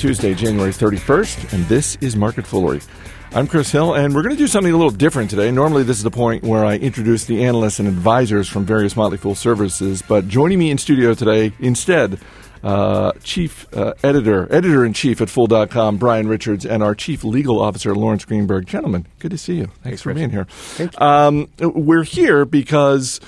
Tuesday, January 31st, and this is Market Foolery. I'm Chris Hill, and we're going to do something a little different today. Normally, this is the point where I introduce the analysts and advisors from various Motley Fool services, but joining me in studio today instead, uh, Chief uh, Editor, Editor in Chief at Fool.com, Brian Richards, and our Chief Legal Officer, Lawrence Greenberg. Gentlemen, good to see you. Thanks, Thanks for being here. Thank you. Um, we're here because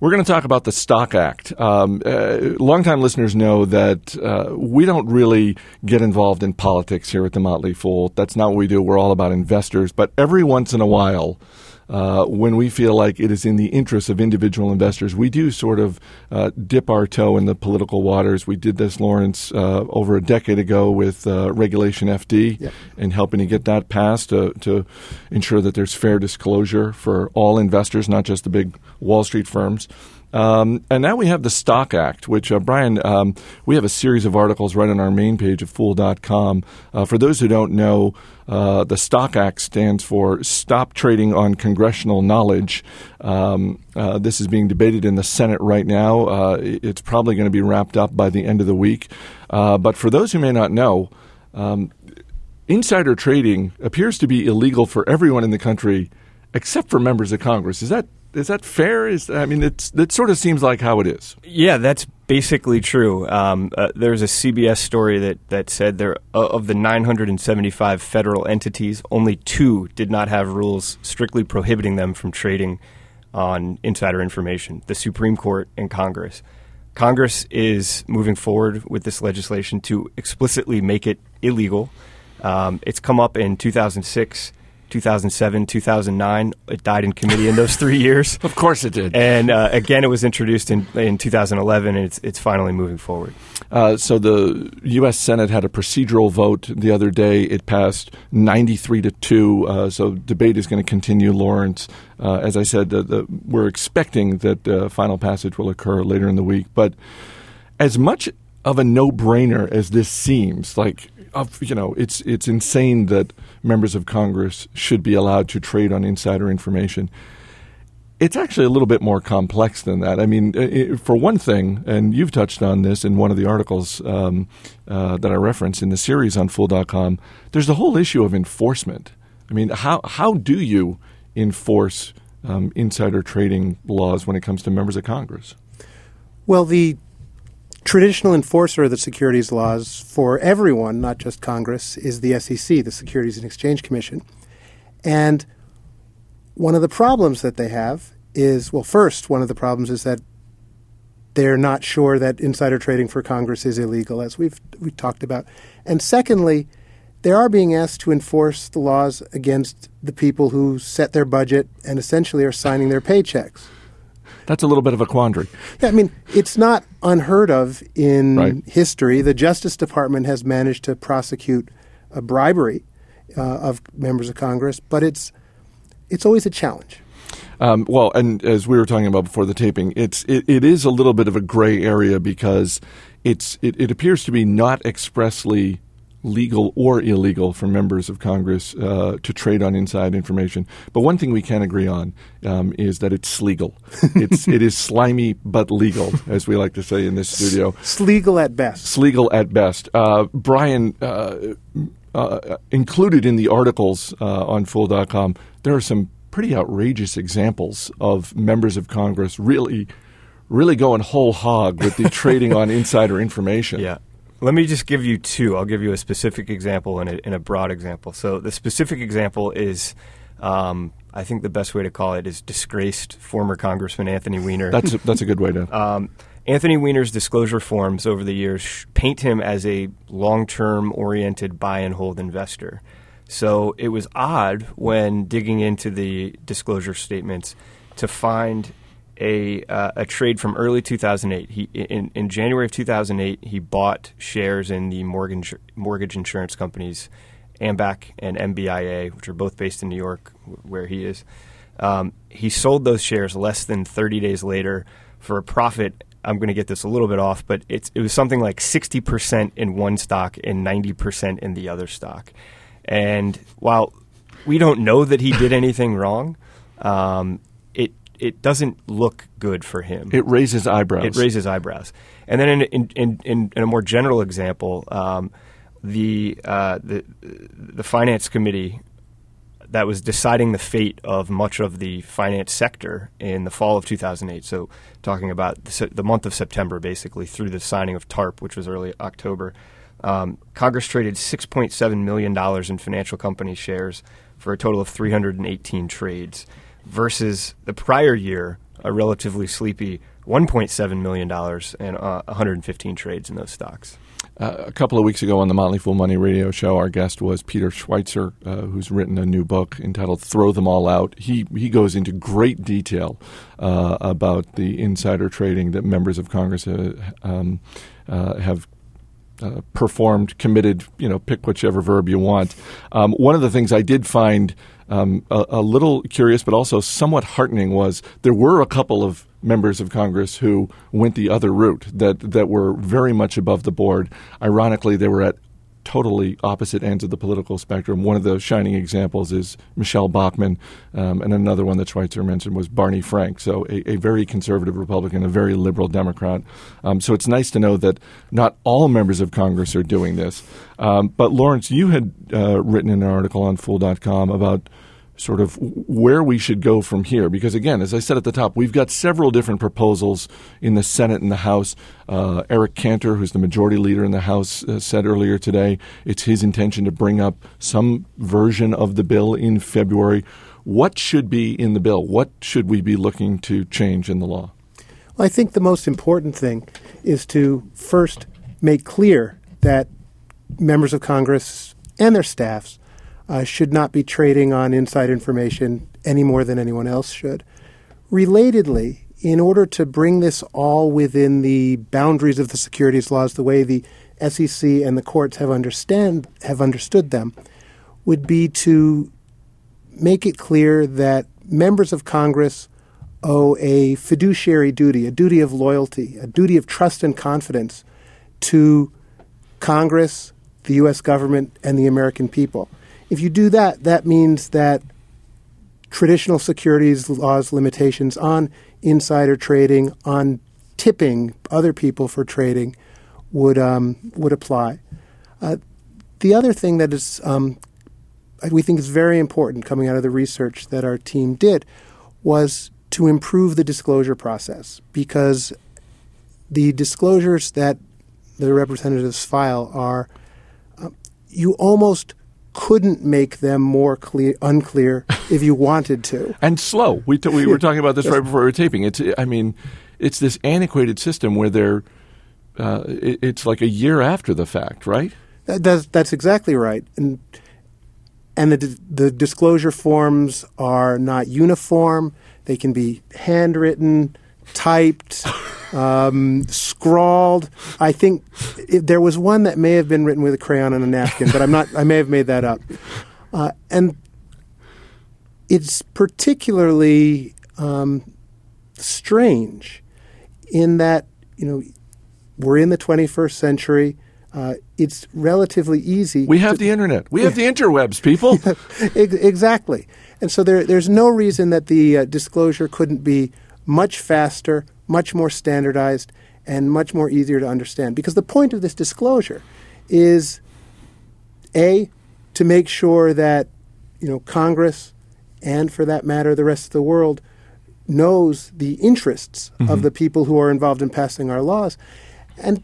we're going to talk about the Stock Act. Um, uh, longtime listeners know that uh, we don't really get involved in politics here at the Motley Fool. That's not what we do. We're all about investors. But every once in a while, uh, when we feel like it is in the interest of individual investors, we do sort of uh, dip our toe in the political waters. We did this, Lawrence, uh, over a decade ago with uh, Regulation FD yep. and helping to get that passed to, to ensure that there's fair disclosure for all investors, not just the big Wall Street firms. Um, and now we have the Stock Act, which, uh, Brian, um, we have a series of articles right on our main page of Fool.com. Uh, for those who don't know, uh, the Stock Act stands for Stop Trading on Congressional Knowledge. Um, uh, this is being debated in the Senate right now. Uh, it's probably going to be wrapped up by the end of the week. Uh, but for those who may not know, um, insider trading appears to be illegal for everyone in the country except for members of Congress. Is that is that fair? Is I mean, it's it sort of seems like how it is. Yeah, that's basically true. Um, uh, there's a CBS story that that said there uh, of the 975 federal entities, only two did not have rules strictly prohibiting them from trading on insider information: the Supreme Court and Congress. Congress is moving forward with this legislation to explicitly make it illegal. Um, it's come up in 2006 2007, 2009. It died in committee in those three years. of course it did. And uh, again, it was introduced in, in 2011, and it's, it's finally moving forward. Uh, so the U.S. Senate had a procedural vote the other day. It passed 93 to 2. Uh, so debate is going to continue, Lawrence. Uh, as I said, the, the, we're expecting that uh, final passage will occur later in the week. But as much of a no brainer as this seems, like of you know, it's it's insane that members of Congress should be allowed to trade on insider information. It's actually a little bit more complex than that. I mean, it, for one thing, and you've touched on this in one of the articles um, uh, that I reference in the series on Fool.com, there's the whole issue of enforcement. I mean, how how do you enforce um, insider trading laws when it comes to members of Congress? Well, the traditional enforcer of the securities laws for everyone, not just Congress, is the SEC, the Securities and Exchange Commission. And one of the problems that they have is well, first, one of the problems is that they're not sure that insider trading for Congress is illegal, as we've we talked about. And secondly, they are being asked to enforce the laws against the people who set their budget and essentially are signing their paychecks. That's a little bit of a quandary. Yeah, I mean, it's not unheard of in right. history. The Justice Department has managed to prosecute a bribery uh, of members of Congress, but it's it's always a challenge. Um, well, and as we were talking about before the taping, it's it, it is a little bit of a gray area because it's it, it appears to be not expressly legal or illegal for members of Congress uh, to trade on inside information. But one thing we can agree on um, is that it's legal. It's it is slimy but legal, as we like to say in this studio. It's legal at best. It's legal at best. Uh, Brian. Uh, uh, included in the articles uh, on Fool.com, there are some pretty outrageous examples of members of Congress really, really going whole hog with the trading on insider information. Yeah. Let me just give you two. I'll give you a specific example and a, and a broad example. So the specific example is, um, I think the best way to call it is disgraced former Congressman Anthony Weiner. That's a, that's a good way to. Um, Anthony Weiner's disclosure forms over the years paint him as a long-term oriented buy and hold investor. So it was odd when digging into the disclosure statements to find a uh, a trade from early 2008. He in, in January of 2008 he bought shares in the mortgage mortgage insurance companies Ambac and MBIA, which are both based in New York, where he is. Um, he sold those shares less than 30 days later for a profit. I'm going to get this a little bit off, but it's it was something like 60% in one stock and 90% in the other stock. And while we don't know that he did anything wrong, um, it doesn't look good for him. It raises eyebrows. It raises eyebrows. And then in in, in, in a more general example, um, the uh, the the finance committee that was deciding the fate of much of the finance sector in the fall of 2008. So, talking about the, the month of September, basically through the signing of TARP, which was early October, um, Congress traded 6.7 million dollars in financial company shares for a total of 318 trades, versus the prior year, a relatively sleepy 1.7 million dollars and uh, 115 trades in those stocks. Uh, a couple of weeks ago on the Motley Fool Money radio show, our guest was Peter Schweizer, uh, who's written a new book entitled "Throw Them All Out." He he goes into great detail uh, about the insider trading that members of Congress uh, um, uh, have uh, performed, committed. You know, pick whichever verb you want. Um, one of the things I did find um, a, a, little curious, but also somewhat heartening, was there were a couple of members of Congress who went the other route that that were very much above the board. Ironically, they were at totally opposite ends of the political spectrum. One of the shining examples is Michele Bachmann, um, and another one that Schweizer mentioned was Barney Frank. So a, a very conservative Republican, a very liberal Democrat. Um, so it's nice to know that not all members of Congress are doing this. Um, but Lawrence, you had uh, written an article on Fool.com about sort of where we should go from here. Because again, as I said at the top, we've got several different proposals in the Senate and the House. Uh, Eric Cantor, who's the majority leader in the House, uh, said earlier today it's his intention to bring up some version of the bill in February. What should be in the bill? What should we be looking to change in the law? Well, I think the most important thing is to first make clear that members of Congress and their staffs uh, should not be trading on inside information any more than anyone else should. Relatedly, in order to bring this all within the boundaries of the securities laws, the way the SEC and the courts have understand have understood them, would be to make it clear that members of Congress owe a fiduciary duty, a duty of loyalty, a duty of trust and confidence to Congress, the U.S. government, and the American people. If you do that, that means that traditional securities laws limitations on insider trading, on tipping other people for trading, would um, would apply. Uh, the other thing that is um, we think is very important coming out of the research that our team did was to improve the disclosure process because the disclosures that the representatives file are uh, you almost couldn't make them more clear, unclear if you wanted to. and slow. We, t- we were talking about this right before we were taping. It's, I mean, it's this antiquated system where they're, uh, it, it's like a year after the fact, right? That, that's, that's exactly right. And, and the, the disclosure forms are not uniform. They can be handwritten, typed. um, scrawled. I think it, there was one that may have been written with a crayon on a napkin, but I'm not. I may have made that up. Uh, and it's particularly um, strange in that you know we're in the 21st century. Uh, it's relatively easy. We have to, the internet. We have the interwebs, people. exactly. And so there, there's no reason that the uh, disclosure couldn't be much faster, much more standardized, and much more easier to understand. Because the point of this disclosure is A, to make sure that you know Congress and for that matter the rest of the world knows the interests mm-hmm. of the people who are involved in passing our laws. And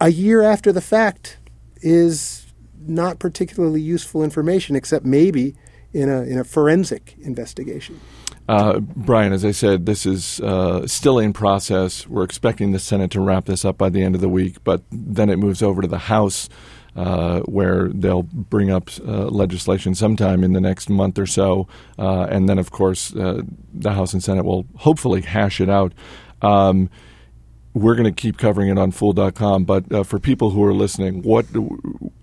a year after the fact is not particularly useful information, except maybe in a, in a forensic investigation. Uh, Brian, as I said, this is uh, still in process. We're expecting the Senate to wrap this up by the end of the week, but then it moves over to the House. Uh, where they'll bring up uh, legislation sometime in the next month or so. Uh, and then, of course, uh, the House and Senate will hopefully hash it out. Um, we're going to keep covering it on Fool.com, but for people who are listening, what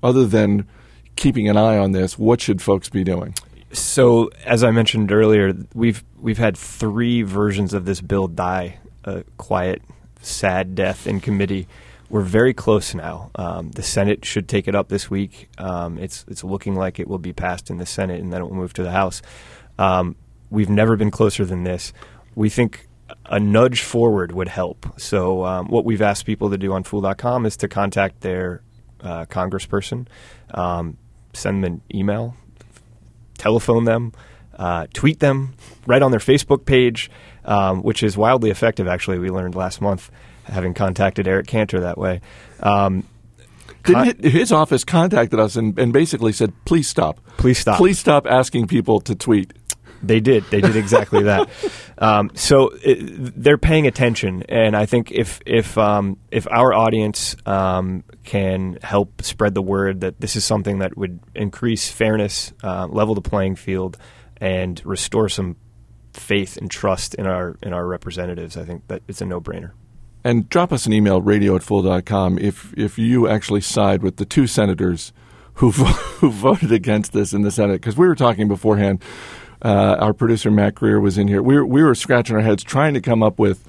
other than keeping an eye on this, what should folks be doing? So, as I mentioned earlier, we've we've had three versions of this bill die a quiet, sad death in committee. We're very close now. Um, the Senate should take it up this week. Um, it's it's looking like it will be passed in the Senate, and then it will move to the House. Um, we've never been closer than this. We think a nudge forward would help. So, um, what we've asked people to do on Fool.com is to contact their uh, congressperson, um, send them an email, telephone them, uh, tweet them, right on their Facebook page, um, which is wildly effective. Actually, we learned last month, having contacted Eric Cantor that way. Um, Didn't his office contacted us and, and basically said, "Please stop. Please stop. Please stop asking people to tweet." They did. They did exactly that. Um, so it, they're paying attention, and I think if if um, if our audience um, can help spread the word that this is something that would increase fairness, uh, level the playing field, and restore some faith and trust in our in our representatives, I think that it's a no brainer. And drop us an email, radio at fool.com, if, if you actually side with the two senators who, who voted against this in the Senate. Because we were talking beforehand uh, our producer Mac Greer was in here. We were, we were scratching our heads trying to come up with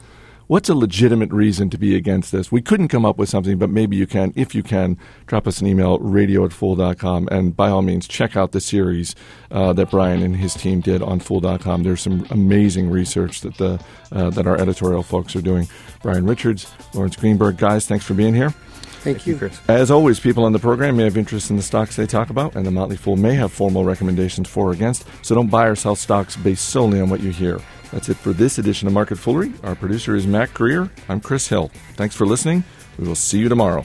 what's a legitimate reason to be against this. We couldn't come up with something, but maybe you can. If you can, drop us an email, radio at fool.com. And by all means, check out the series uh, that Brian and his team did on fool.com. There's some amazing research that, the, uh, that our editorial folks are doing. Brian Richards, Lawrence Greenberg, guys, thanks for being here. Thank, you. Chris. As always, people on the program may have interest in the stocks they talk about, and the Motley Fool may have formal recommendations for or against, so don't buy or sell stocks based solely on what you hear. That's it for this edition of Market Foolery. Our producer is Mac Greer. I'm Chris Hill. Thanks for listening. We will see you tomorrow.